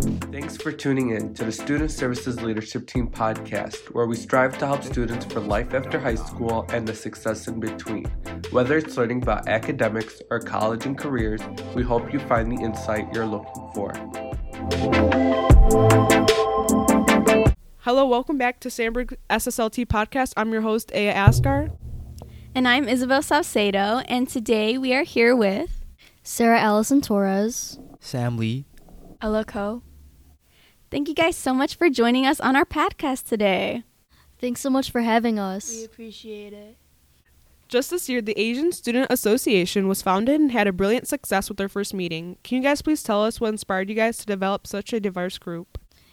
Thanks for tuning in to the Student Services Leadership Team podcast, where we strive to help students for life after high school and the success in between. Whether it's learning about academics or college and careers, we hope you find the insight you're looking for. Hello, welcome back to Sandburg SSLT podcast. I'm your host, Aya Asgar. And I'm Isabel Salcedo, and today we are here with Sarah Allison Torres, Sam Lee, Ella Co. Thank you guys so much for joining us on our podcast today. Thanks so much for having us. We appreciate it. Just this year, the Asian Student Association was founded and had a brilliant success with their first meeting. Can you guys please tell us what inspired you guys to develop such a diverse group?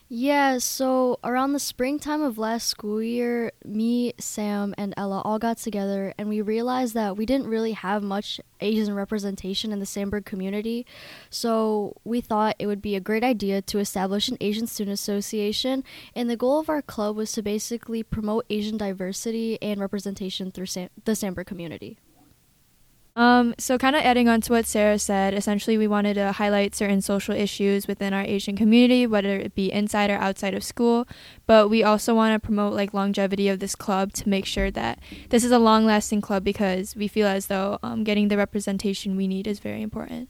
Yeah, so around the springtime of last school year, me, Sam, and Ella all got together and we realized that we didn't really have much Asian representation in the Sandburg community. So we thought it would be a great idea to establish an Asian Student Association. And the goal of our club was to basically promote Asian diversity and representation through Sam- the Sandburg community. Um, so, kind of adding on to what Sarah said, essentially, we wanted to highlight certain social issues within our Asian community, whether it be inside or outside of school. But we also want to promote like longevity of this club to make sure that this is a long-lasting club because we feel as though um, getting the representation we need is very important.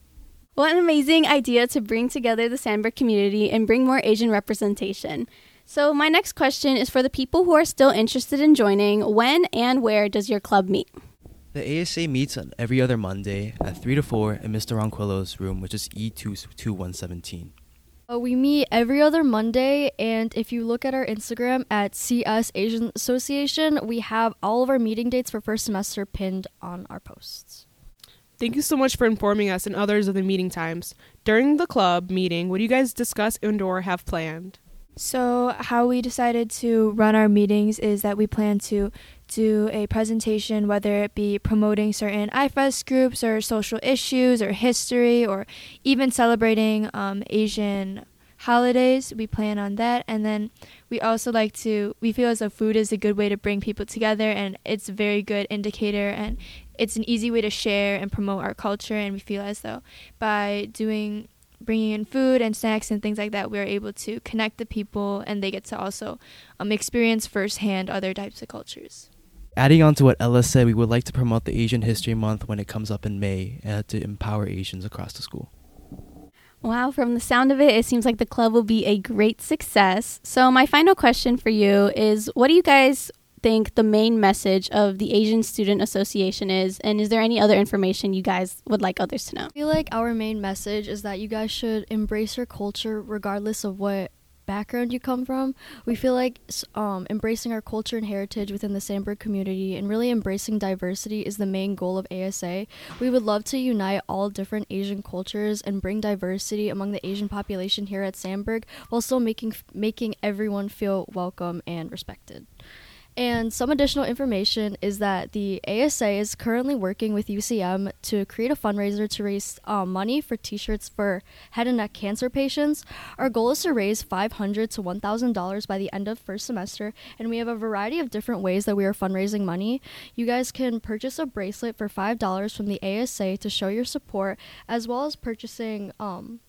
What an amazing idea to bring together the Sandburg community and bring more Asian representation. So, my next question is for the people who are still interested in joining when and where does your club meet? The ASA meets on every other Monday at 3 to 4 in Mr. Ronquillo's room, which is E22117. Uh, we meet every other Monday, and if you look at our Instagram at CS Asian Association, we have all of our meeting dates for first semester pinned on our posts. Thank you so much for informing us and others of the meeting times. During the club meeting, what do you guys discuss and or have planned? So, how we decided to run our meetings is that we plan to do a presentation, whether it be promoting certain IFES groups or social issues or history or even celebrating um, Asian holidays. We plan on that. And then we also like to, we feel as though food is a good way to bring people together and it's a very good indicator and it's an easy way to share and promote our culture. And we feel as though by doing bringing in food and snacks and things like that, we're able to connect the people and they get to also um, experience firsthand other types of cultures. Adding on to what Ella said, we would like to promote the Asian History Month when it comes up in May uh, to empower Asians across the school. Wow, from the sound of it, it seems like the club will be a great success. So, my final question for you is what do you guys think the main message of the Asian Student Association is? And is there any other information you guys would like others to know? I feel like our main message is that you guys should embrace your culture regardless of what background you come from. We feel like um, embracing our culture and heritage within the Sandburg community and really embracing diversity is the main goal of ASA. We would love to unite all different Asian cultures and bring diversity among the Asian population here at Sandburg while still making making everyone feel welcome and respected. And some additional information is that the ASA is currently working with UCM to create a fundraiser to raise uh, money for T-shirts for head and neck cancer patients. Our goal is to raise 500 to $1,000 by the end of first semester, and we have a variety of different ways that we are fundraising money. You guys can purchase a bracelet for $5 from the ASA to show your support, as well as purchasing um,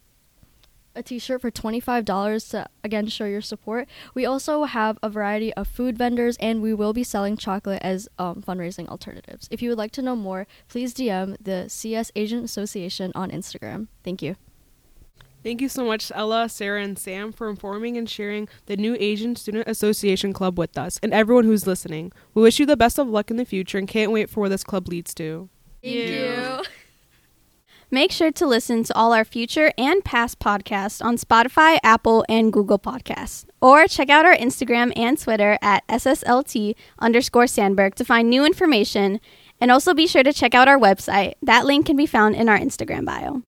a t-shirt for $25 to again show your support. We also have a variety of food vendors and we will be selling chocolate as um, fundraising alternatives. If you would like to know more, please DM the CS Asian Association on Instagram. Thank you. Thank you so much, Ella, Sarah, and Sam, for informing and sharing the new Asian Student Association Club with us and everyone who's listening. We wish you the best of luck in the future and can't wait for where this club leads to. Thank you. Make sure to listen to all our future and past podcasts on Spotify, Apple, and Google Podcasts. Or check out our Instagram and Twitter at SSLT underscore Sandburg to find new information. And also be sure to check out our website. That link can be found in our Instagram bio.